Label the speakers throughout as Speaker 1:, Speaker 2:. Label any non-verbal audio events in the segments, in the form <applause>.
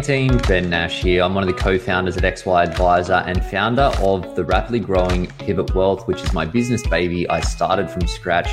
Speaker 1: Team, Ben Nash here. I'm one of the co founders at XY Adviser and founder of the rapidly growing Pivot Wealth, which is my business baby. I started from scratch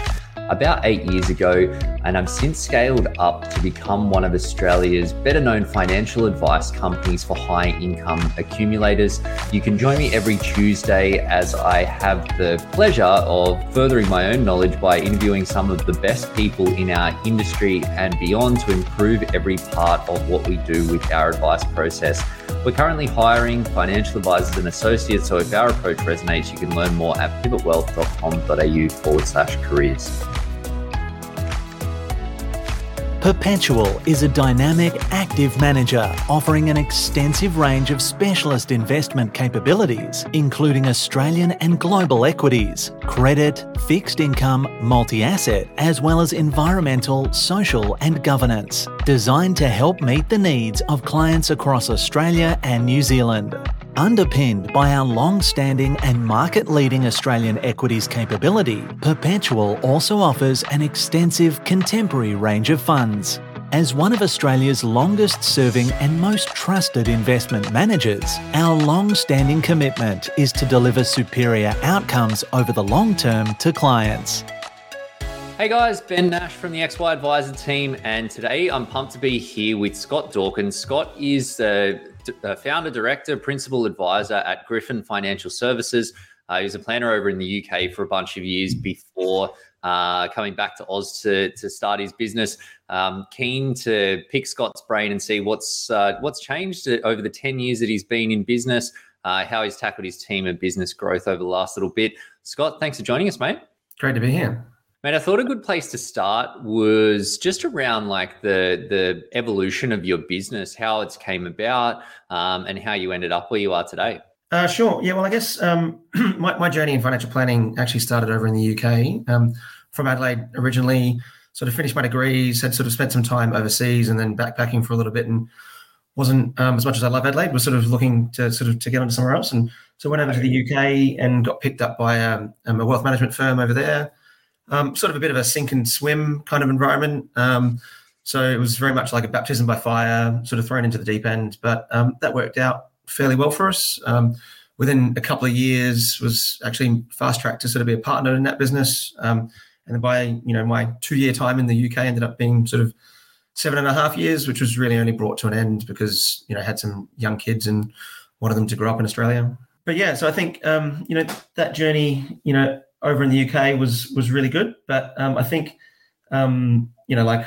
Speaker 1: about eight years ago, and I've since scaled up to become one of Australia's better known financial advice companies for high income accumulators. You can join me every Tuesday as I have the pleasure of furthering my own knowledge by interviewing some of the best people in our industry and beyond to improve every part of what we do with our advice process. We're currently hiring financial advisors and associates, so if our approach resonates, you can learn more at pivotwealth.com.au forward slash careers.
Speaker 2: Perpetual is a dynamic, active manager offering an extensive range of specialist investment capabilities, including Australian and global equities, credit, fixed income, multi asset, as well as environmental, social, and governance, designed to help meet the needs of clients across Australia and New Zealand. Underpinned by our long standing and market leading Australian equities capability, Perpetual also offers an extensive contemporary range of funds. As one of Australia's longest serving and most trusted investment managers, our long standing commitment is to deliver superior outcomes over the long term to clients.
Speaker 1: Hey guys, Ben Nash from the XY Adviser team, and today I'm pumped to be here with Scott Dawkins. Scott is the uh, founder, director, principal advisor at Griffin Financial Services. Uh, he was a planner over in the UK for a bunch of years before uh, coming back to Oz to, to start his business. Um, keen to pick Scott's brain and see what's uh, what's changed over the ten years that he's been in business, uh, how he's tackled his team and business growth over the last little bit. Scott, thanks for joining us, mate.
Speaker 3: Great to be here.
Speaker 1: I thought a good place to start was just around like the the evolution of your business, how it's came about, um, and how you ended up where you are today.
Speaker 3: Uh, sure. Yeah. Well, I guess um, <clears throat> my, my journey in financial planning actually started over in the UK um, from Adelaide originally. Sort of finished my degrees, had sort of spent some time overseas, and then backpacking for a little bit, and wasn't um, as much as I love Adelaide. Was sort of looking to sort of to get onto somewhere else, and so went over to the UK and got picked up by um, um, a wealth management firm over there um, sort of a bit of a sink and swim kind of environment. Um, so it was very much like a baptism by fire, sort of thrown into the deep end. But um, that worked out fairly well for us. Um, within a couple of years, was actually fast tracked to sort of be a partner in that business. Um, and by you know my two year time in the UK ended up being sort of seven and a half years, which was really only brought to an end because you know I had some young kids and wanted them to grow up in Australia. But yeah, so I think um, you know that journey, you know, over in the UK was was really good. But um, I think um, you know, like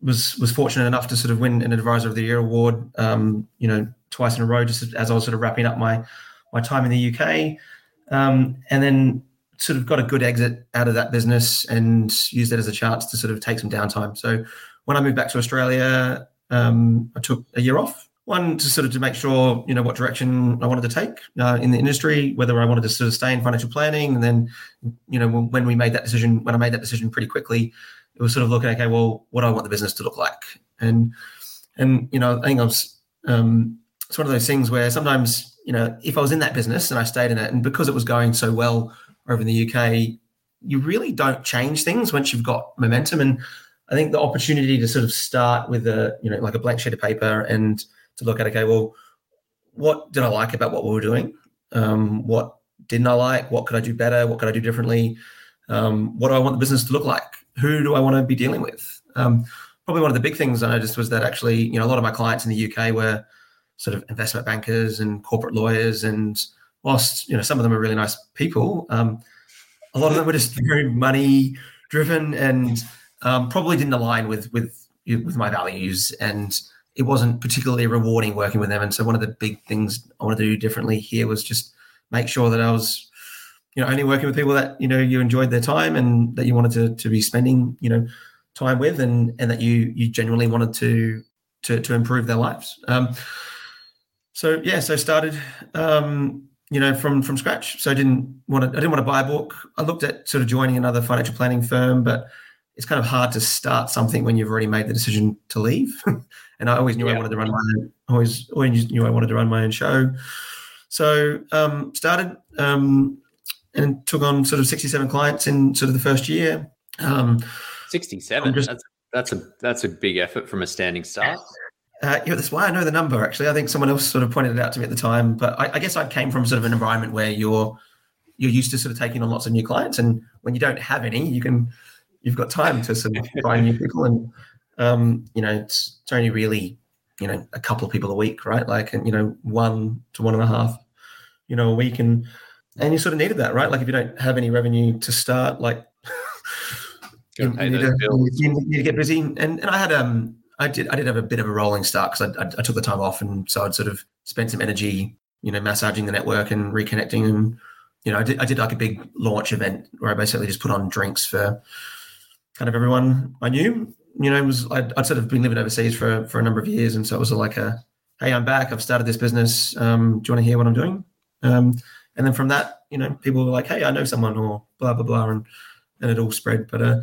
Speaker 3: was was fortunate enough to sort of win an Advisor of the Year award, um, you know, twice in a row, just as I was sort of wrapping up my my time in the UK, um, and then sort of got a good exit out of that business and used it as a chance to sort of take some downtime. So when I moved back to Australia, um, I took a year off one to sort of to make sure you know what direction I wanted to take uh, in the industry, whether I wanted to sort of stay in financial planning, and then you know when we made that decision, when I made that decision pretty quickly, it was sort of looking okay, well, what do I want the business to look like, and and you know I think I was um, it's one of those things where sometimes you know if I was in that business and I stayed in it, and because it was going so well over in the UK, you really don't change things once you've got momentum, and I think the opportunity to sort of start with a you know like a blank sheet of paper and to look at okay well what did i like about what we were doing? Um, what didn't i like? What could i do better? What could i do differently? Um, what do i want the business to look like? Who do i want to be dealing with? Um, probably one of the big things i noticed was that actually you know a lot of my clients in the uk were sort of investment bankers and corporate lawyers and whilst you know some of them are really nice people um, a lot of them were just <laughs> very money driven and um, probably didn't align with with with my values. And it wasn't particularly rewarding working with them. And so one of the big things I wanted to do differently here was just make sure that I was, you know, only working with people that, you know, you enjoyed their time and that you wanted to, to be spending, you know, time with and, and that you, you genuinely wanted to, to, to improve their lives. Um, so yeah, so started, um, you know, from from scratch. So I didn't want to, I didn't want to buy a book. I looked at sort of joining another financial planning firm, but it's kind of hard to start something when you've already made the decision to leave. <laughs> and I always knew yeah. I wanted to run my own, always always knew I wanted to run my own show. So um, started um, and took on sort of 67 clients in sort of the first year. Um,
Speaker 1: 67. Just, that's that's a that's a big effort from a standing start.
Speaker 3: Uh, yeah, that's why I know the number. Actually, I think someone else sort of pointed it out to me at the time. But I, I guess I came from sort of an environment where you're you're used to sort of taking on lots of new clients, and when you don't have any, you can you've got time to sort of find new people, and um, you know it's, it's only really you know a couple of people a week, right? Like you know one to one and a half, you know, a week, and and you sort of needed that, right? Like if you don't have any revenue to start, like <laughs> you, you, need to, you, need to, get busy. And and I had um I did I did have a bit of a rolling start because I, I, I took the time off, and so I'd sort of spent some energy, you know, massaging the network and reconnecting, and you know, I did I did like a big launch event where I basically just put on drinks for kind of everyone I knew. You know, was I'd, I'd sort of been living overseas for for a number of years, and so it was like a hey, I'm back. I've started this business. Um, do you want to hear what I'm doing? Um, and then from that, you know, people were like, hey, I know someone, or blah blah blah, and and it all spread. But uh,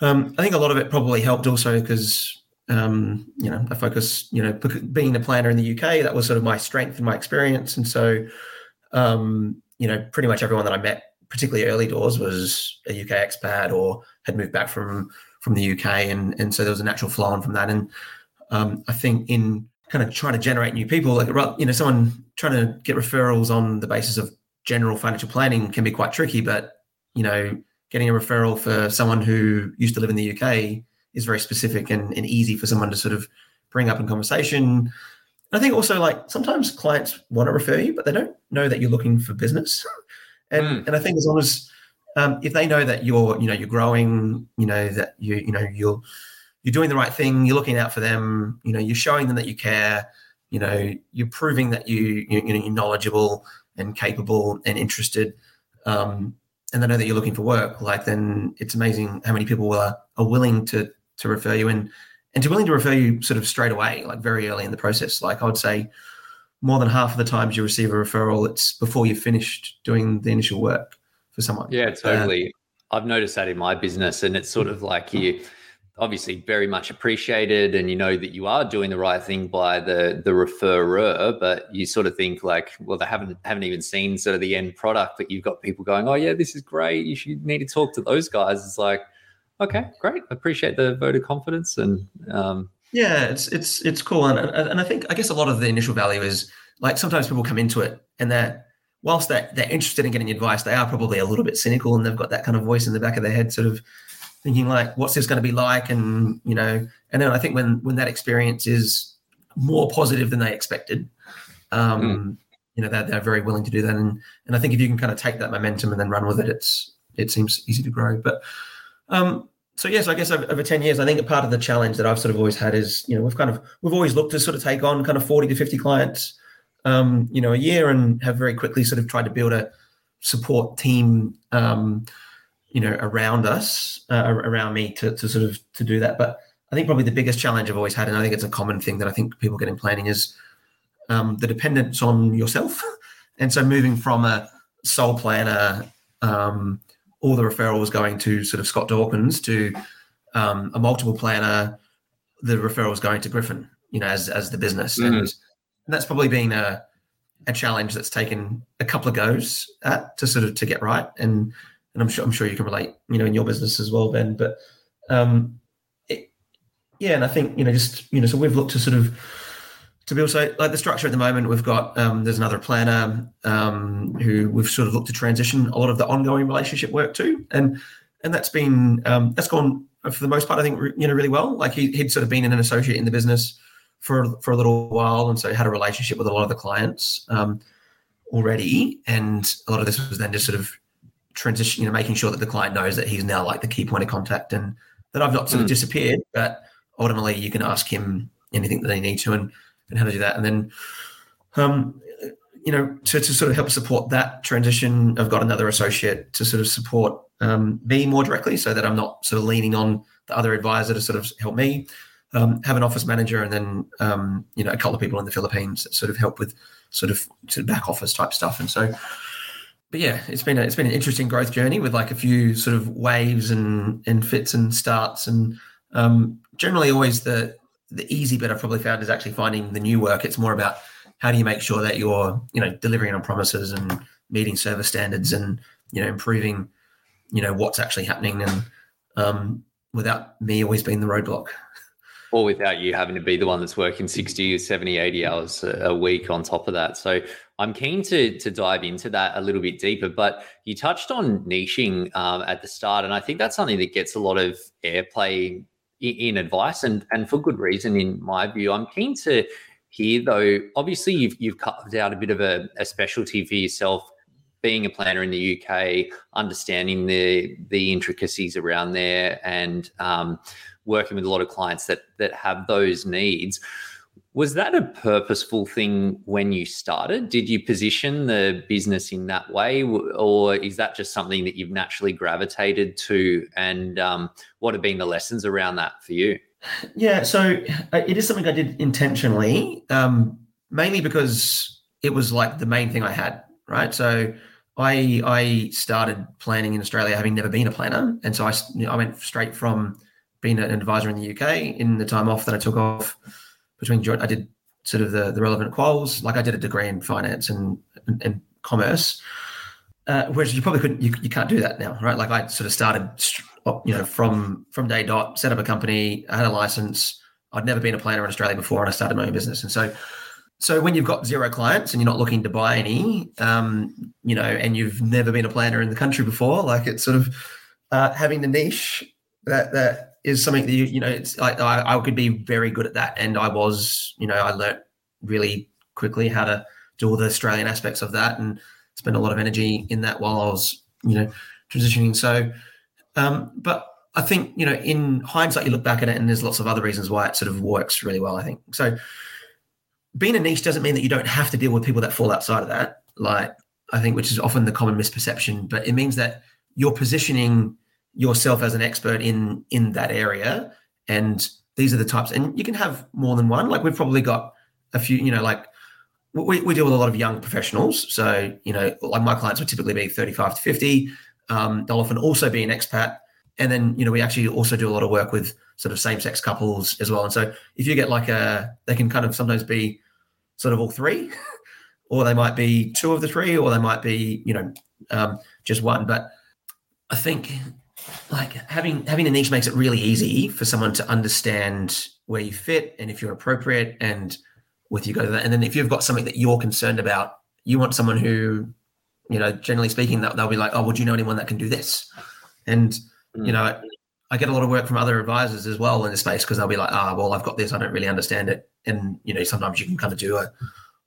Speaker 3: um, I think a lot of it probably helped also because um, you know I focus, you know, being a planner in the UK, that was sort of my strength and my experience, and so um, you know, pretty much everyone that I met, particularly early doors, was a UK expat or had moved back from from the UK, and and so there was a natural flow on from that. And um, I think in kind of trying to generate new people, like you know, someone trying to get referrals on the basis of general financial planning can be quite tricky. But you know, getting a referral for someone who used to live in the UK is very specific and, and easy for someone to sort of bring up in conversation. I think also like sometimes clients want to refer you, but they don't know that you're looking for business. <laughs> And mm. and I think as long as um, if they know that you're you know you're growing, you know that you you know you're you're doing the right thing, you're looking out for them, you know you're showing them that you care, you know you're proving that you you, you know you're knowledgeable and capable and interested. Um, and they know that you're looking for work, like then it's amazing how many people are, are willing to to refer you and and to willing to refer you sort of straight away, like very early in the process. Like I would say, more than half of the times you receive a referral, it's before you've finished doing the initial work for someone.
Speaker 1: Yeah, totally. Uh, I've noticed that in my business, and it's sort of like you obviously very much appreciated and you know that you are doing the right thing by the the referrer but you sort of think like well they haven't haven't even seen sort of the end product but you've got people going oh yeah this is great you should need to talk to those guys it's like okay great appreciate the vote of confidence and um,
Speaker 3: yeah it's it's it's cool and, and i think i guess a lot of the initial value is like sometimes people come into it and they're whilst they're, they're interested in getting advice they are probably a little bit cynical and they've got that kind of voice in the back of their head sort of thinking like, what's this going to be like? And, you know, and then I think when, when that experience is more positive than they expected, um, mm. you know, they're, they're very willing to do that. And, and I think if you can kind of take that momentum and then run with it, it's, it seems easy to grow. But, um, so yes, I guess over, over, 10 years, I think a part of the challenge that I've sort of always had is, you know, we've kind of, we've always looked to sort of take on kind of 40 to 50 clients, um, you know, a year and have very quickly sort of tried to build a support team, um, you know around us uh, around me to, to sort of to do that. But i think probably the biggest challenge i've always had and i think it's a common thing that i think people get in planning is um, the dependence on yourself. <laughs> And so moving from a sole planner um, all the referrals going to sort of scott dawkins to um, a multiple planner the referral referrals going to griffin you know as as the business mm-hmm. and, and that's probably been a a challenge that's taken a couple of goes at to sort of to get right and and I'm sure I'm sure you can relate, you know, in your business as well, Ben. But um, it, yeah, and I think you know, just you know, so we've looked to sort of to build so like the structure at the moment. We've got um, there's another planner um, who we've sort of looked to transition a lot of the ongoing relationship work to, and and that's been um, that's gone for the most part. I think you know really well. Like he, he'd sort of been an associate in the business for for a little while, and so had a relationship with a lot of the clients um, already, and a lot of this was then just sort of transition, you know, making sure that the client knows that he's now like the key point of contact and that I've not sort of mm. disappeared, but ultimately you can ask him anything that they need to and, and how to do that. And then, um, you know, to, to sort of help support that transition, I've got another associate to sort of support um, me more directly so that I'm not sort of leaning on the other advisor to sort of help me. um, have an office manager and then um, you know a couple of people in the Philippines that sort of help with sort of sort of back office type stuff. And so, but yeah, it's been a, it's been an interesting growth journey with like a few sort of waves and and fits and starts and um, generally always the the easy bit I've probably found is actually finding the new work. It's more about how do you make sure that you're you know delivering on promises and meeting service standards and you know improving you know what's actually happening and um, without me always being the roadblock
Speaker 1: or without you having to be the one that's working 60 70 80 hours a week on top of that so i'm keen to to dive into that a little bit deeper but you touched on niching um, at the start and i think that's something that gets a lot of airplay in, advice and and for good reason in my view i'm keen to hear though obviously you've you've carved out a bit of a, a specialty for yourself being a planner in the UK, understanding the the intricacies around there, and um, working with a lot of clients that that have those needs. Was that a purposeful thing when you started? Did you position the business in that way, or is that just something that you've naturally gravitated to? And um, what have been the lessons around that for you?
Speaker 3: Yeah, so uh, it is something I did intentionally, um, mainly because it was like the main thing I had, right? So I I started planning in Australia having never been a planner, and so I I went straight from being an advisor in the UK in the time off that I took off between. I did sort of the the relevant quals, like I did a degree in finance and and, and commerce, uh, whereas you probably couldn't you, you can't do that now, right? Like I sort of started you know from from day dot, set up a company, I had a license. I'd never been a planner in Australia before, and I started my own business, and so so when you've got zero clients and you're not looking to buy any, um, you know, and you've never been a planner in the country before, like it's sort of uh, having the niche that that is something that you you know it's like I, I could be very good at that, and I was you know I learnt really quickly how to do all the Australian aspects of that and spend a lot of energy in that while I was you know transitioning. So, um, but I think you know in hindsight you look back at it and there's lots of other reasons why it sort of works really well. I think so being a niche doesn't mean that you don't have to deal with people that fall outside of that. Like I think, which is often the common misperception, but it means that you're positioning yourself as an expert in in that area, and these are the types. And you can have more than one. Like we've probably got a few. You know, like we, we deal with a lot of young professionals. So you know, like my clients would typically be 35 to 50. Um, they'll often also be an expat, and then you know we actually also do a lot of work with sort of same sex couples as well. And so if you get like a, they can kind of sometimes be sort of all three, <laughs> or they might be two of the three, or they might be you know um, just one. But I think like having having a niche makes it really easy for someone to understand where you fit and if you're appropriate and with you go to that. And then if you've got something that you're concerned about, you want someone who, you know, generally speaking, that they'll be like, oh, would you know anyone that can do this? And mm. you know, I get a lot of work from other advisors as well in the space because they'll be like, ah, oh, well, I've got this, I don't really understand it and you know sometimes you can kind of do a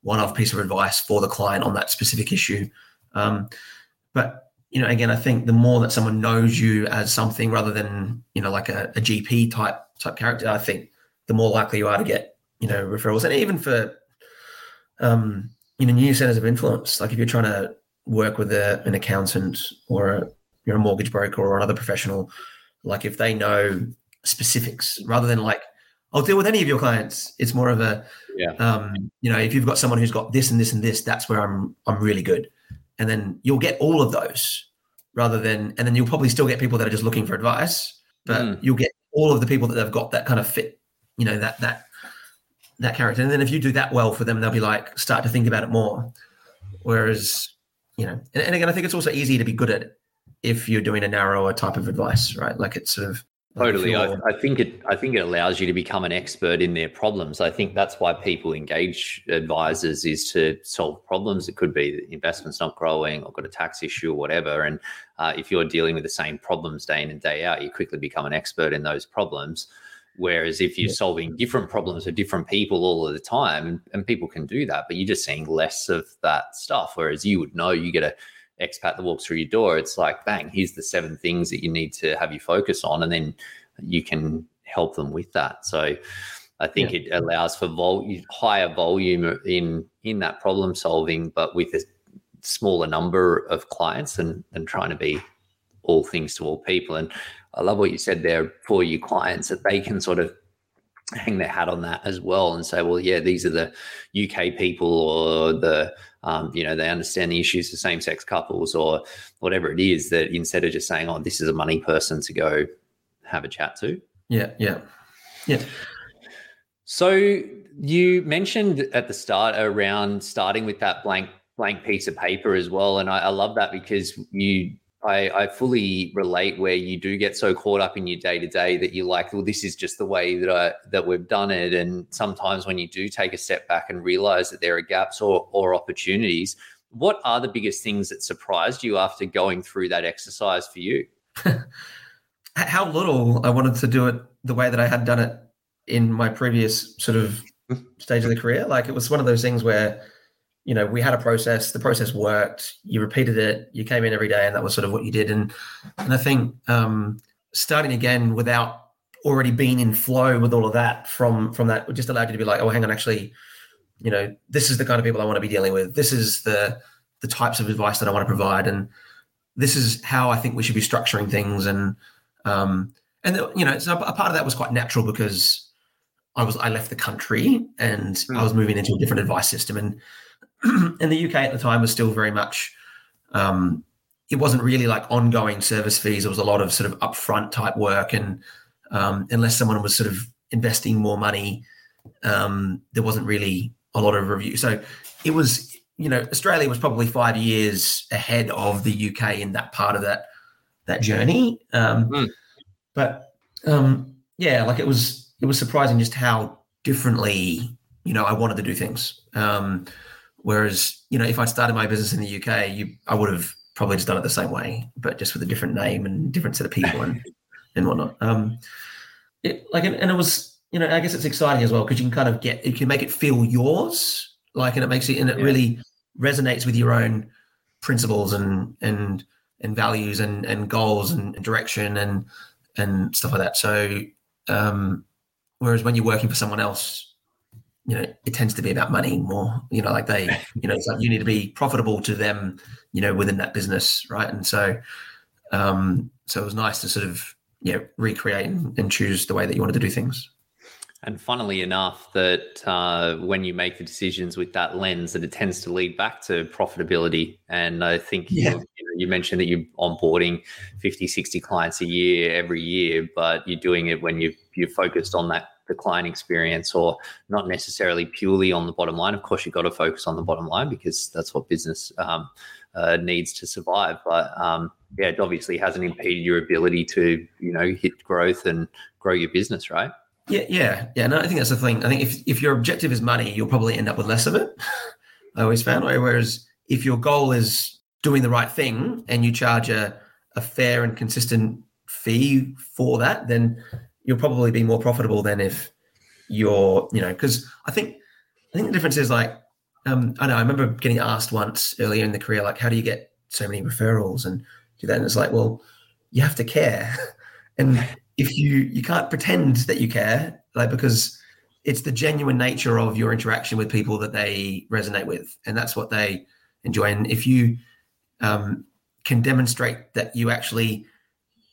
Speaker 3: one-off piece of advice for the client on that specific issue um, but you know again i think the more that someone knows you as something rather than you know like a, a gp type type character i think the more likely you are to get you know referrals and even for um, you know new centers of influence like if you're trying to work with a, an accountant or a, you're a mortgage broker or another professional like if they know specifics rather than like I'll deal with any of your clients. It's more of a, yeah. um, you know, if you've got someone who's got this and this and this, that's where I'm I'm really good, and then you'll get all of those rather than, and then you'll probably still get people that are just looking for advice, but mm. you'll get all of the people that have got that kind of fit, you know, that that that character, and then if you do that well for them, they'll be like start to think about it more. Whereas, you know, and, and again, I think it's also easy to be good at it if you're doing a narrower type of advice, right? Like it's sort of
Speaker 1: Totally. I, I, think it I think it allows you to become an expert in their problems. I think that's why people engage advisors is to solve problems. It could be the investment's not growing or got a tax issue or whatever. And uh, if you're dealing with the same problems day in and day out, you quickly become an expert in those problems. Whereas if you're yeah. solving different problems for different people all of the time, and people can do that, but you're just seeing less of that stuff. Whereas you would know you get a expat that walks through your door, it's like, bang, here's the seven things that you need to have you focus on. And then you can help them with that. So I think yeah. it allows for vol- higher volume in in that problem solving, but with a smaller number of clients and, and trying to be all things to all people. And I love what you said there for your clients that they can sort of hang their hat on that as well and say, well, yeah, these are the UK people or the, um, you know, they understand the issues of same sex couples or whatever it is that instead of just saying, oh, this is a money person to go have a chat to.
Speaker 3: Yeah. Yeah. Yeah.
Speaker 1: So you mentioned at the start around starting with that blank blank piece of paper as well, and I, I love that because you I, I, fully relate where you do get so caught up in your day to day that you're like, well, this is just the way that I that we've done it. And sometimes when you do take a step back and realize that there are gaps or or opportunities, what are the biggest things that surprised you after going through that exercise for you? <laughs>
Speaker 3: How little I wanted to do it the way that I had done it in my previous sort of <laughs> stage of the career. Like it was one of those things where you know, we had a process, the process worked, you repeated it, you came in every day, and that was sort of what you did. And and I think um, starting again without already being in flow with all of that from from that just allowed you to be like, oh, hang on, actually, you know, this is the kind of people I want to be dealing with. This is the the types of advice that I want to provide, and this is how I think we should be structuring things. And um, and you know, so a part of that was quite natural because I was I left the country and mm. I was moving into a different advice system and <clears throat> and the UK at the time was still very much, um, it wasn't really like ongoing service fees. It was a lot of sort of upfront type work. And um, unless someone was sort of investing more money, um, there wasn't really a lot of review. So it was, you know, Australia was probably five years ahead of the UK in that part of that that journey. Mm. But um, yeah, like it was it was surprising just how differently you know I wanted to do things. Um, Whereas, you know, if I started my business in the UK, you, I would have probably just done it the same way, but just with a different name and different set of people and, <laughs> and whatnot. Um, it, like, and, and it was, you know, I guess it's exciting as well because you can kind of get, you can make it feel yours, like, and it makes it, and it yeah. really resonates with your own principles and, and, and values and, and goals and direction and, and stuff like that. So, um, whereas when you're working for someone else, you know, it tends to be about money more. You know, like they, <laughs> you know, it's like you need to be profitable to them, you know, within that business, right? And so, um, so it was nice to sort of, you know, recreate and, and choose the way that you wanted to do things.
Speaker 1: And funnily enough, that uh, when you make the decisions with that lens, that it tends to lead back to profitability. And I think yeah. you, you, know, you, mentioned that you're onboarding 50, 60 clients a year every year, but you're doing it when you you're focused on that the client experience or not necessarily purely on the bottom line. Of course, you've got to focus on the bottom line because that's what business um, uh, needs to survive. But um, yeah, it obviously hasn't impeded your ability to, you know, hit growth and grow your business, right?
Speaker 3: Yeah, yeah, yeah. No, I think that's the thing. I think if, if your objective is money, you'll probably end up with less of it. <laughs> I always found. Whereas if your goal is doing the right thing and you charge a, a fair and consistent fee for that, then you'll probably be more profitable than if you're, you know, because I think I think the difference is like um, I know I remember getting asked once earlier in the career, like, how do you get so many referrals and do that? And it's like, well, you have to care, <laughs> and if you you can't pretend that you care, like because it's the genuine nature of your interaction with people that they resonate with, and that's what they enjoy. And if you um, can demonstrate that you actually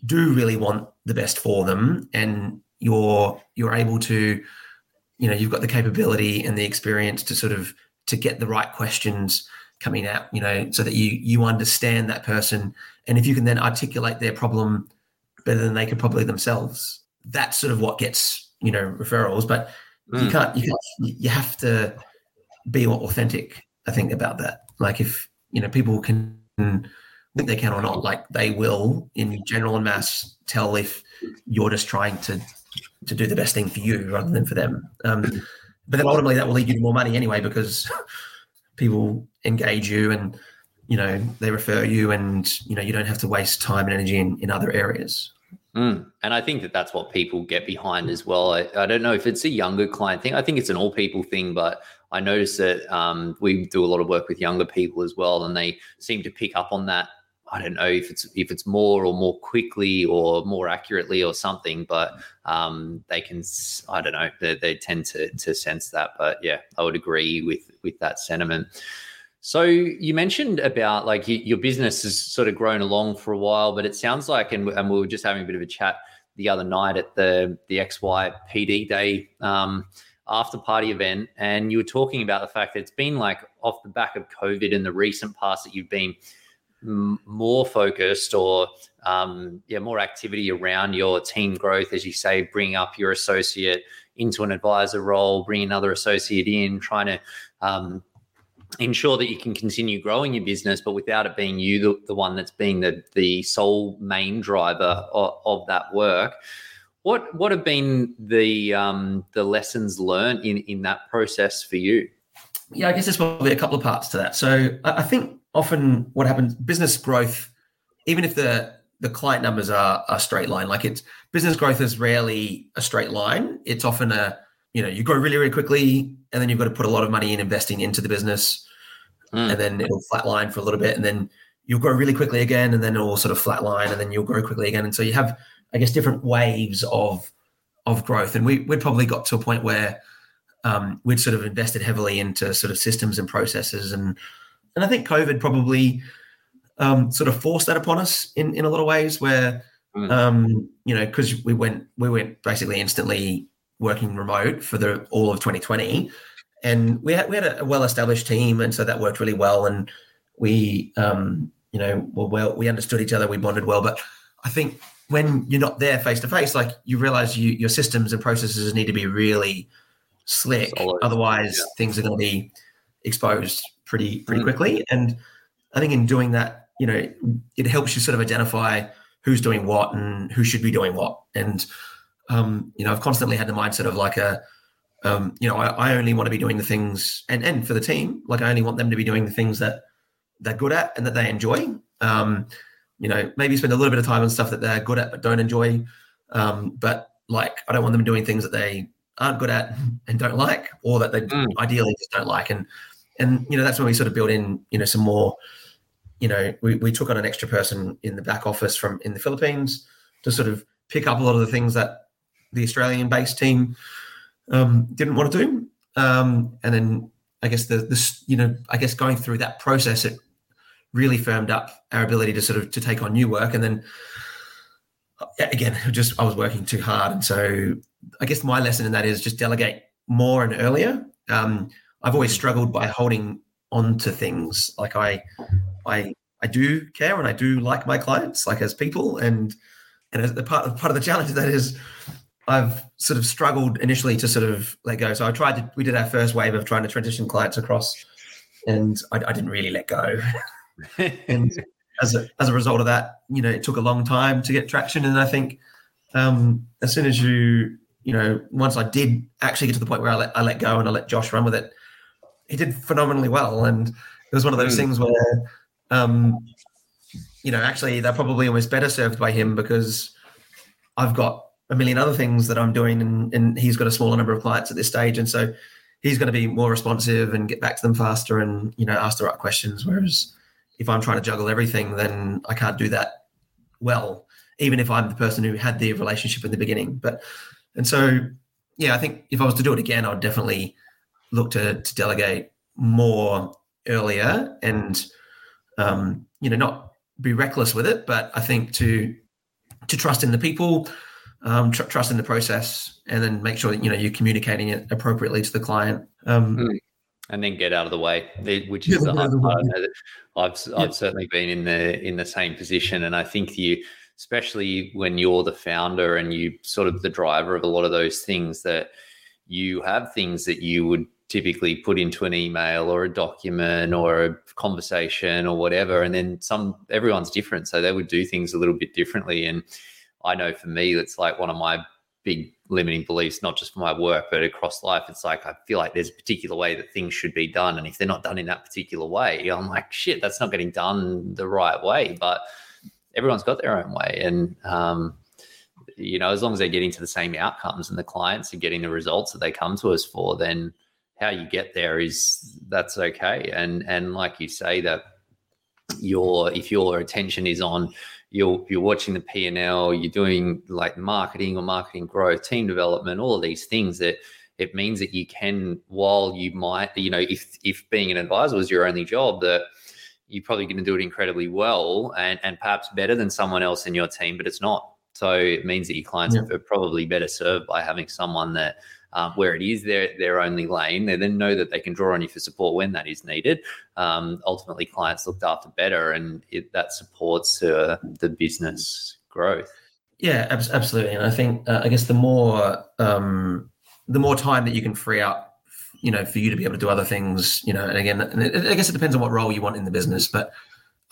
Speaker 3: do really want the best for them and you're you're able to you know you've got the capability and the experience to sort of to get the right questions coming out you know so that you you understand that person and if you can then articulate their problem better than they could probably themselves that's sort of what gets you know referrals but mm. you can't you can't you have to be authentic i think about that like if you know people can think they can or not. Like they will, in general and mass, tell if you're just trying to to do the best thing for you rather than for them. Um, but then ultimately, that will lead you to more money anyway because <laughs> people engage you and you know they refer you, and you know you don't have to waste time and energy in, in other areas.
Speaker 1: Mm. And I think that that's what people get behind as well. I, I, don't know if it's a younger client thing. I think it's an all people thing, but I notice that um, we do a lot of work with younger people as well, and they seem to pick up on that I don't know if it's if it's more or more quickly or more accurately or something, but um, they can I don't know they, they tend to to sense that. But yeah, I would agree with with that sentiment. So you mentioned about like your business has sort of grown along for a while, but it sounds like, and, and we were just having a bit of a chat the other night at the the XY PD Day um, after party event, and you were talking about the fact that it's been like off the back of COVID in the recent past that you've been m- more focused or um, yeah more activity around your team growth, as you say, bring up your associate into an advisor role, bring another associate in, trying to um, ensure that you can continue growing your business, but without it being you, the, the one that's being the, the sole main driver of, of that work. What what have been the um, the lessons learned in in that process for you?
Speaker 3: Yeah, I guess there's probably a couple of parts to that. So I think often what happens, business growth, even if the the client numbers are a straight line, like it's business growth is rarely a straight line. It's often a you know you grow really really quickly and then you've got to put a lot of money in investing into the business mm. and then it'll flatline for a little bit and then you'll grow really quickly again and then it'll sort of flatline and then you'll grow quickly again and so you have i guess different waves of of growth and we, we'd probably got to a point where um, we'd sort of invested heavily into sort of systems and processes and and i think covid probably um, sort of forced that upon us in in a lot of ways where mm. um, you know because we went we went basically instantly working remote for the all of 2020, and we had we had a well established team, and so that worked really well. And we, um, you know, well, well, we understood each other, we bonded well. But I think when you're not there face to face, like you realize you, your systems and processes need to be really slick. Solid. Otherwise, yeah. things are going to be exposed pretty pretty mm. quickly. And I think in doing that, you know, it helps you sort of identify who's doing what and who should be doing what. And um, you know, I've constantly had the mindset of like a, um, you know, I, I, only want to be doing the things, and and for the team, like I only want them to be doing the things that they're good at and that they enjoy. Um, you know, maybe spend a little bit of time on stuff that they're good at but don't enjoy. Um, but like, I don't want them doing things that they aren't good at <laughs> and don't like, or that they mm. ideally just don't like. And and you know, that's when we sort of build in, you know, some more. You know, we, we took on an extra person in the back office from in the Philippines to sort of pick up a lot of the things that the Australian based team um, didn't want to do. Um, and then I guess the this you know I guess going through that process it really firmed up our ability to sort of to take on new work and then again <laughs> just I was working too hard and so I guess my lesson in that is just delegate more and earlier. Um, I've always struggled by holding on to things like I I I do care and I do like my clients like as people and and as the part part of the challenge of that is I've sort of struggled initially to sort of let go. So I tried to, we did our first wave of trying to transition clients across, and I, I didn't really let go. <laughs> and as a, as a result of that, you know, it took a long time to get traction. And I think um, as soon as you, you know, once I did actually get to the point where I let, I let go and I let Josh run with it, he did phenomenally well. And it was one of those mm. things where, um, you know, actually they're probably almost better served by him because I've got a million other things that I'm doing, and, and he's got a smaller number of clients at this stage, and so he's going to be more responsive and get back to them faster, and you know ask the right questions. Whereas if I'm trying to juggle everything, then I can't do that well, even if I'm the person who had the relationship in the beginning. But and so yeah, I think if I was to do it again, I'd definitely look to to delegate more earlier and um, you know not be reckless with it, but I think to to trust in the people um, tr- trust in the process, and then make sure that you know you're communicating it appropriately to the client. Um,
Speaker 1: mm. And then get out of the way, which is the hard part. I've I've certainly been in the in the same position, and I think you, especially when you're the founder and you sort of the driver of a lot of those things, that you have things that you would typically put into an email or a document or a conversation or whatever and then some everyone's different so they would do things a little bit differently and I know for me, it's like one of my big limiting beliefs, not just for my work, but across life. It's like I feel like there's a particular way that things should be done. And if they're not done in that particular way, I'm like, shit, that's not getting done the right way. But everyone's got their own way. And, um, you know, as long as they're getting to the same outcomes and the clients are getting the results that they come to us for, then how you get there is that's okay. And and like you say that your if your attention is on you're you're watching the P and L, you're doing like marketing or marketing growth, team development, all of these things that it means that you can, while you might, you know, if if being an advisor was your only job, that you're probably going to do it incredibly well and and perhaps better than someone else in your team, but it's not. So it means that your clients yeah. are probably better served by having someone that um, where it is their their only lane, they then know that they can draw on you for support when that is needed. Um, ultimately, clients looked after better, and it, that supports uh, the business growth.
Speaker 3: Yeah, absolutely. And I think uh, I guess the more um, the more time that you can free up, you know, for you to be able to do other things, you know, and again, and it, I guess it depends on what role you want in the business, but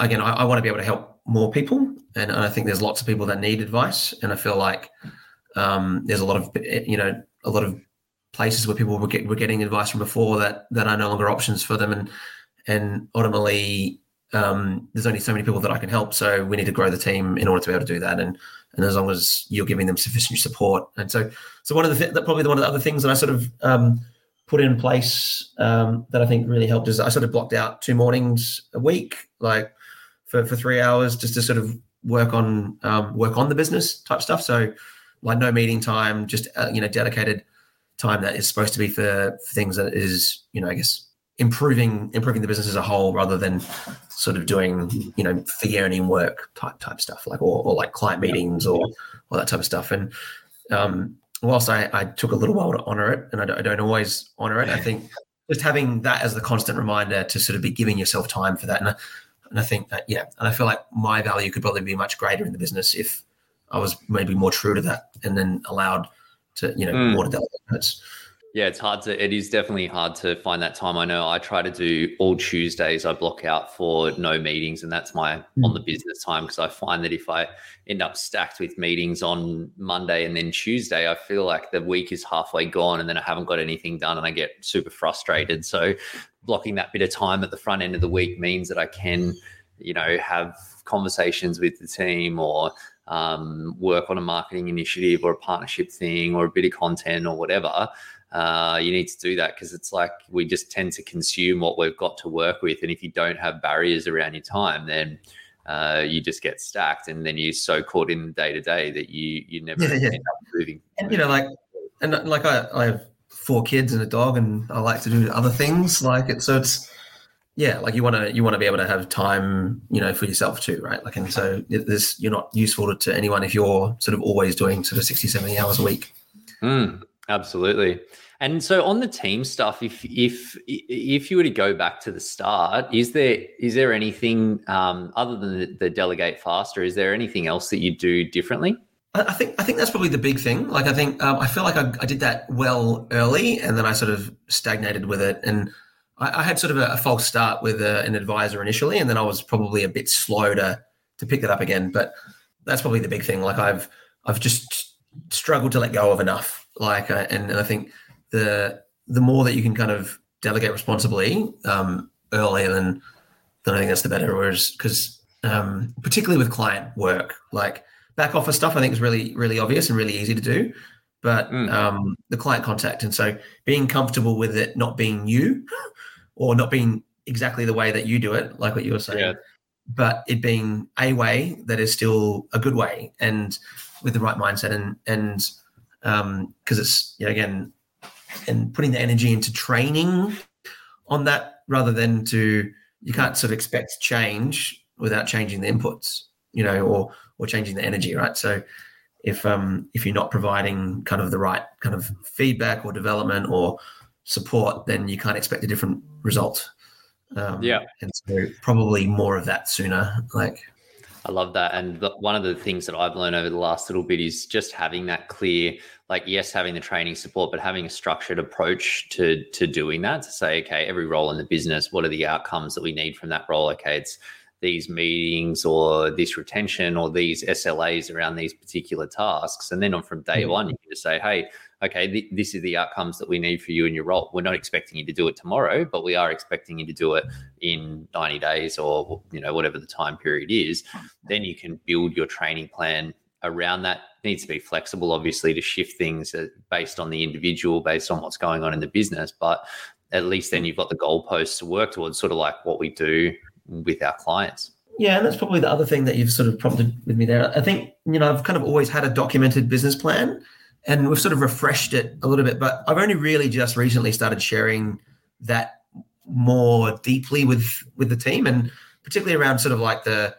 Speaker 3: again, I, I want to be able to help more people, and, and, I think there's lots of people that need advice, and I feel like um, there's a lot of you know a lot of places where people were, get, were getting advice from before that that are no longer options for them, and and ultimately um, there's only so many people that I can help, so we need to grow the team in order to be able to do that, and and as long as you're giving them sufficient support, and so so one of the th- that probably one of the other things that I sort of um, put in place um, that I think really helped is I sort of blocked out two mornings a week, like for, for three hours, just to sort of work on um, work on the business type stuff. So like no meeting time, just uh, you know dedicated time that is supposed to be for, for things that is you know I guess improving improving the business as a whole rather than sort of doing you know fee earning work type type stuff like or, or like client meetings or all that type of stuff. And um, whilst I, I took a little while to honor it and I don't, I don't always honor it I think <laughs> just having that as the constant reminder to sort of be giving yourself time for that. And I, and I think that yeah and I feel like my value could probably be much greater in the business if I was maybe more true to that and then allowed to you know mm. to delegate
Speaker 1: yeah, it's hard to, it is definitely hard to find that time. I know I try to do all Tuesdays, I block out for no meetings, and that's my mm. on the business time because I find that if I end up stacked with meetings on Monday and then Tuesday, I feel like the week is halfway gone and then I haven't got anything done and I get super frustrated. So, blocking that bit of time at the front end of the week means that I can, you know, have conversations with the team or um, work on a marketing initiative or a partnership thing or a bit of content or whatever uh, you need to do that because it's like we just tend to consume what we've got to work with. And if you don't have barriers around your time, then uh, you just get stacked and then you're so caught in the day to day that you you <laughs> never yeah, yeah. end up moving.
Speaker 3: And, you know, like and like I, I have four kids and a dog and I like to do other things like it. So it's yeah, like you want to you want to be able to have time, you know, for yourself too, right? Like, and so this you're not useful to, to anyone if you're sort of always doing sort of 60, 70 hours a week.
Speaker 1: Mm, absolutely. And so on the team stuff, if if if you were to go back to the start, is there is there anything um, other than the, the, delegate faster? Is there anything else that you do differently?
Speaker 3: I think I think that's probably the big thing. Like I think um, I feel like I, I, did that well early, and then I sort of stagnated with it. And I, I had sort of a, a, false start with a, uh, an advisor initially, and then I was probably a bit slow to to pick that up again. But that's probably the big thing. Like I've I've just struggled to let go of enough. Like uh, and, and I think the the more that you can kind of delegate responsibly um, earlier, then then I think that's the better. Whereas because um, particularly with client work, like back office stuff, I think is really really obvious and really easy to do. But mm. um, the client contact, and so being comfortable with it not being you, or not being exactly the way that you do it, like what you were saying, yeah. but it being a way that is still a good way, and with the right mindset, and and because um, it's you know, again and putting the energy into training on that rather than to you can't sort of expect change without changing the inputs you know or or changing the energy right so if um if you're not providing kind of the right kind of feedback or development or support then you can't expect a different result
Speaker 1: um, yeah
Speaker 3: and so probably more of that sooner like
Speaker 1: I love that. And the, one of the things that I've learned over the last little bit is just having that clear, like, yes, having the training support, but having a structured approach to to doing that. To say, okay, every role in the business, what are the outcomes that we need from that role? Okay, it's these meetings or this retention or these SLAs around these particular tasks. And then on from day one, you can just say, hey, okay, th- this is the outcomes that we need for you in your role. We're not expecting you to do it tomorrow, but we are expecting you to do it in 90 days or you know whatever the time period is. Then you can build your training plan around that. It needs to be flexible, obviously, to shift things uh, based on the individual, based on what's going on in the business. But at least then you've got the goalposts to work towards, sort of like what we do with our clients.
Speaker 3: Yeah, and that's probably the other thing that you've sort of prompted with me there. I think, you know, I've kind of always had a documented business plan and we've sort of refreshed it a little bit, but I've only really just recently started sharing that more deeply with with the team and particularly around sort of like the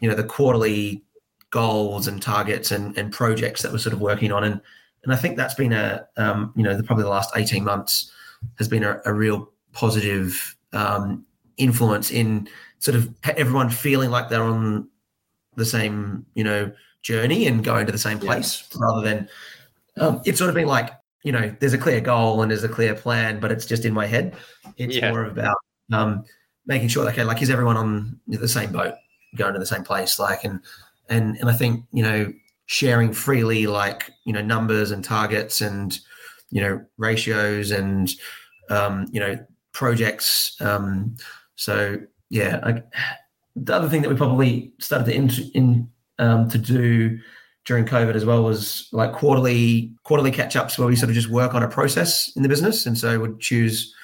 Speaker 3: you know the quarterly goals and targets and, and projects that we're sort of working on. And and I think that's been a um, you know the, probably the last eighteen months has been a, a real positive um, influence in sort of everyone feeling like they're on the same you know journey and going to the same place yeah. rather than um, it's sort of been like you know there's a clear goal and there's a clear plan but it's just in my head it's yeah. more about um, making sure okay like is everyone on the same boat going to the same place like and and and i think you know sharing freely like you know numbers and targets and you know ratios and um, you know projects um, so yeah I, the other thing that we probably started to in, in um, to do during COVID as well was like quarterly quarterly catch ups where we sort of just work on a process in the business, and so would choose,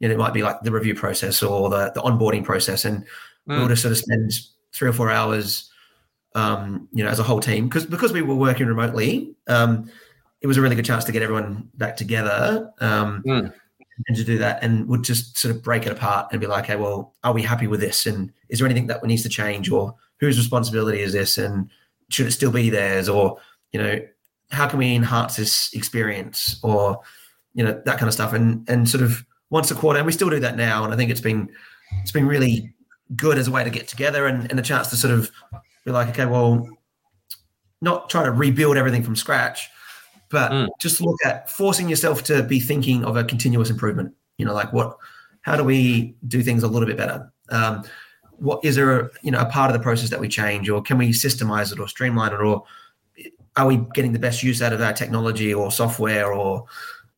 Speaker 3: you know, it might be like the review process or the the onboarding process, and mm. we'll just sort of spend three or four hours, um, you know, as a whole team because because we were working remotely, um, it was a really good chance to get everyone back together. Um, mm and to do that and would just sort of break it apart and be like, okay, well, are we happy with this? And is there anything that needs to change or whose responsibility is this? And should it still be theirs? Or, you know, how can we enhance this experience or, you know, that kind of stuff. And, and sort of once a quarter, and we still do that now. And I think it's been, it's been really good as a way to get together and, and a chance to sort of be like, okay, well, not trying to rebuild everything from scratch, but mm. just look at forcing yourself to be thinking of a continuous improvement. You know, like what, how do we do things a little bit better? Um, what is there, a, you know, a part of the process that we change, or can we systemize it or streamline it, or are we getting the best use out of our technology or software or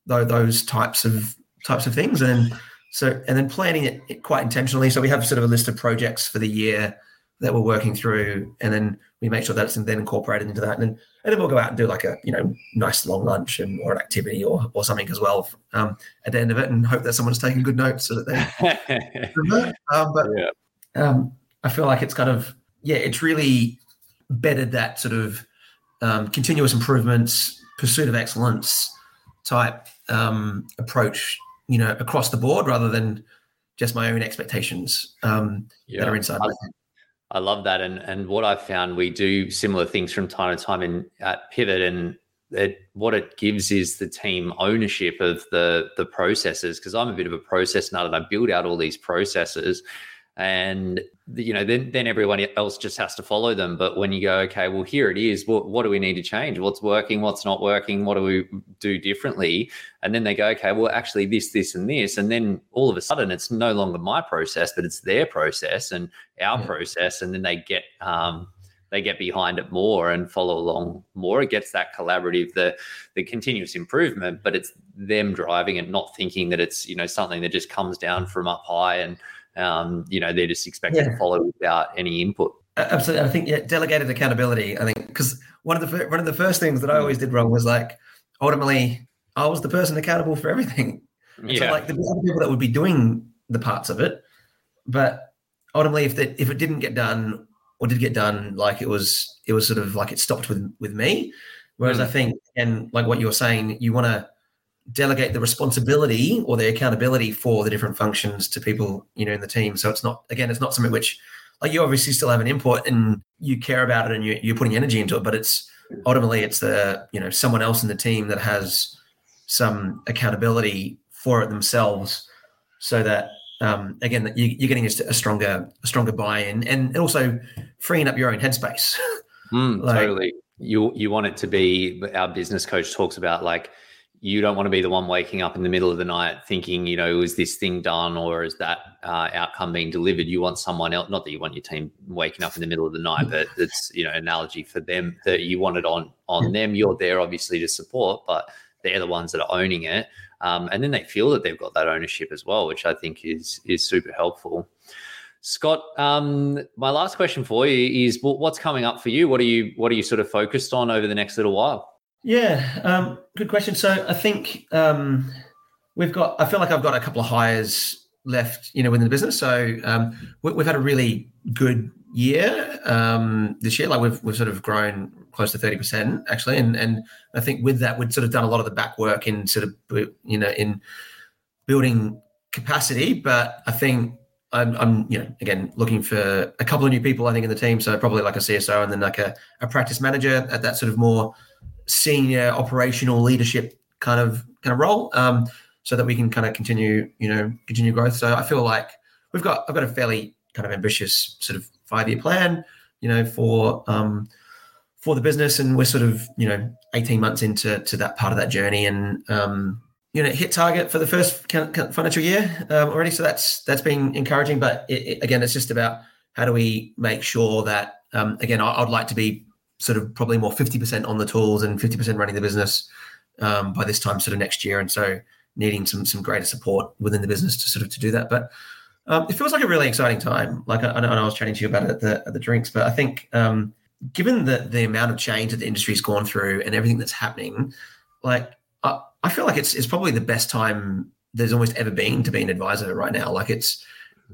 Speaker 3: those types of types of things? And so, and then planning it quite intentionally. So we have sort of a list of projects for the year that we're working through, and then we make sure that's then incorporated into that. And then, and then we'll go out and do like a you know nice long lunch and or an activity or or something as well um, at the end of it, and hope that someone's taking good notes so that they. <laughs> um, but yeah. Um, I feel like it's kind of yeah, it's really bedded that sort of um, continuous improvements, pursuit of excellence type um, approach, you know, across the board rather than just my own expectations um, yeah. that are inside my head.
Speaker 1: I love that, and and what I've found, we do similar things from time to time in at Pivot, and it, what it gives is the team ownership of the the processes. Because I'm a bit of a process nut, and I build out all these processes, and you know then then everyone else just has to follow them. But when you go okay well here it is. What, what do we need to change? What's working? What's not working? What do we do differently? And then they go okay well actually this this and this. And then all of a sudden it's no longer my process but it's their process and our yeah. process. And then they get um, they get behind it more and follow along more. It gets that collaborative, the the continuous improvement, but it's them driving and not thinking that it's you know something that just comes down from up high and um, you know, they're just expected yeah. to follow without any input.
Speaker 3: Absolutely, I think yeah, delegated accountability. I think because one of the one of the first things that I always did wrong was like ultimately I was the person accountable for everything. Yeah. So like the people that would be doing the parts of it, but ultimately if that if it didn't get done or did get done, like it was it was sort of like it stopped with with me. Whereas mm. I think and like what you're saying, you want to delegate the responsibility or the accountability for the different functions to people you know in the team. So it's not again it's not something which like you obviously still have an input and you care about it and you, you're putting energy into it but it's ultimately it's the you know someone else in the team that has some accountability for it themselves so that um, again that you, are getting a, stronger a stronger buy-in and, and also freeing up your own headspace.
Speaker 1: Mm, <laughs> like, totally. You you want it to be our business coach talks about like you don't want to be the one waking up in the middle of the night thinking, you know, is this thing done or is that uh, outcome being delivered? You want someone else, not that you want your team waking up in the middle of the night, but <laughs> it's, you know, analogy for them that you want it on on them. You're there obviously to support, but they're the ones that are owning it. Um, and then they feel that they've got that ownership as well, which I think is is super helpful. Scott, um, my last question for you is: What's coming up for you? What are you What are you sort of focused on over the next little while?
Speaker 3: Yeah, um, good question. So I think um, we've got. I feel like I've got a couple of hires left, you know, within the business. So um, we, have had a really good year um, this year. Like we've we've sort of grown close to thirty percent actually, and and I think with that we've sort of done a lot of the back work in sort of you know in building capacity. But I think I'm, I'm, you know, again looking for a couple of new people. I think in the team, so probably like a CSO and then like a, a practice manager at that sort of more senior operational leadership kind of kind of role, um, so that we can kind of continue, you know, continue growth. So I feel like we've got I've got a fairly kind of ambitious sort of five year plan, you know, for um, for the business, and we're sort of you know 18 months into to that part of that journey, and um, you know hit target for the first financial year um, already. So that's that's been encouraging. But it, it, again, it's just about how do we make sure that um, again, I, would like to be sort of probably more 50% on the tools and 50% running the business um, by this time, sort of next year. And so needing some some greater support within the business to sort of to do that. But um, it feels like a really exciting time. Like I, I, know I was chatting to you about it at the, at the drinks, but I think um, given the the amount of change that the industry's gone through and everything that's happening, like I, I feel like it's it's probably the best time there's almost ever been to be an advisor right now. Like it's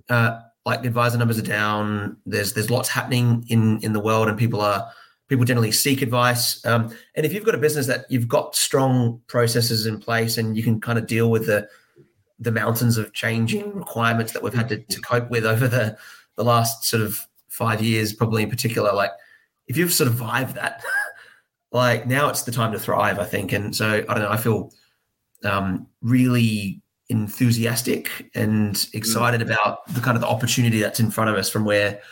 Speaker 3: uh, like advisor numbers are down. There's there's lots happening in in the world, and people are people generally seek advice. Um, and if you've got a business that you've got strong processes in place and you can kind of deal with the the mountains of changing requirements that we've had to, to cope with over the the last sort of five years, probably in particular, like if you've survived that, <laughs> like now it's the time to thrive, I think. And so I don't know, I feel um, really enthusiastic and excited mm. about the kind of the opportunity that's in front of us from where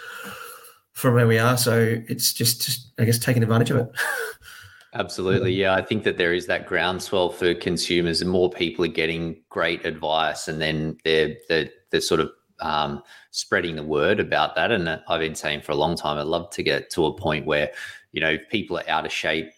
Speaker 3: from where we are. So it's just, just I guess, taking advantage of it. <laughs>
Speaker 1: Absolutely. Yeah. I think that there is that groundswell for consumers and more people are getting great advice and then they're, they're, they're sort of um, spreading the word about that. And I've been saying for a long time, I'd love to get to a point where, you know, people are out of shape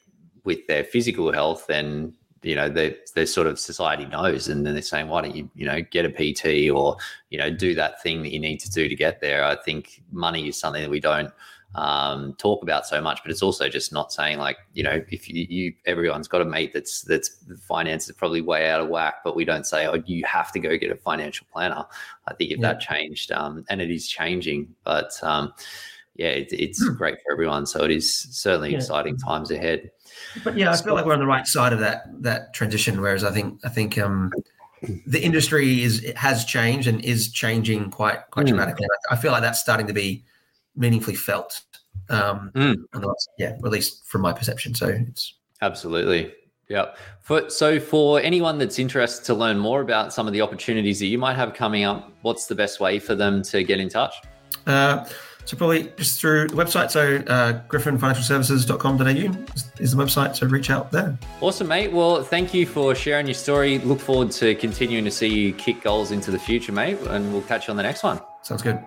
Speaker 1: with their physical health, then you know the the sort of society knows and then they're saying why don't you you know get a pt or you know do that thing that you need to do to get there i think money is something that we don't um, talk about so much but it's also just not saying like you know if you, you everyone's got a mate that's that's the finances are probably way out of whack but we don't say oh you have to go get a financial planner i think if yeah. that changed um, and it is changing but um, yeah it, it's hmm. great for everyone so it is certainly yeah. exciting times ahead
Speaker 3: but yeah, I feel like we're on the right side of that that transition. Whereas I think I think um, the industry is has changed and is changing quite quite mm. dramatically. I feel like that's starting to be meaningfully felt. Um, mm. yeah, at least from my perception. So it's
Speaker 1: absolutely. Yeah. For, so, for anyone that's interested to learn more about some of the opportunities that you might have coming up, what's the best way for them to get in touch?
Speaker 3: Uh, so probably just through the website. So uh, griffinfinancialservices.com.au is, is the website. So reach out there.
Speaker 1: Awesome, mate. Well, thank you for sharing your story. Look forward to continuing to see you kick goals into the future, mate. And we'll catch you on the next one.
Speaker 3: Sounds good.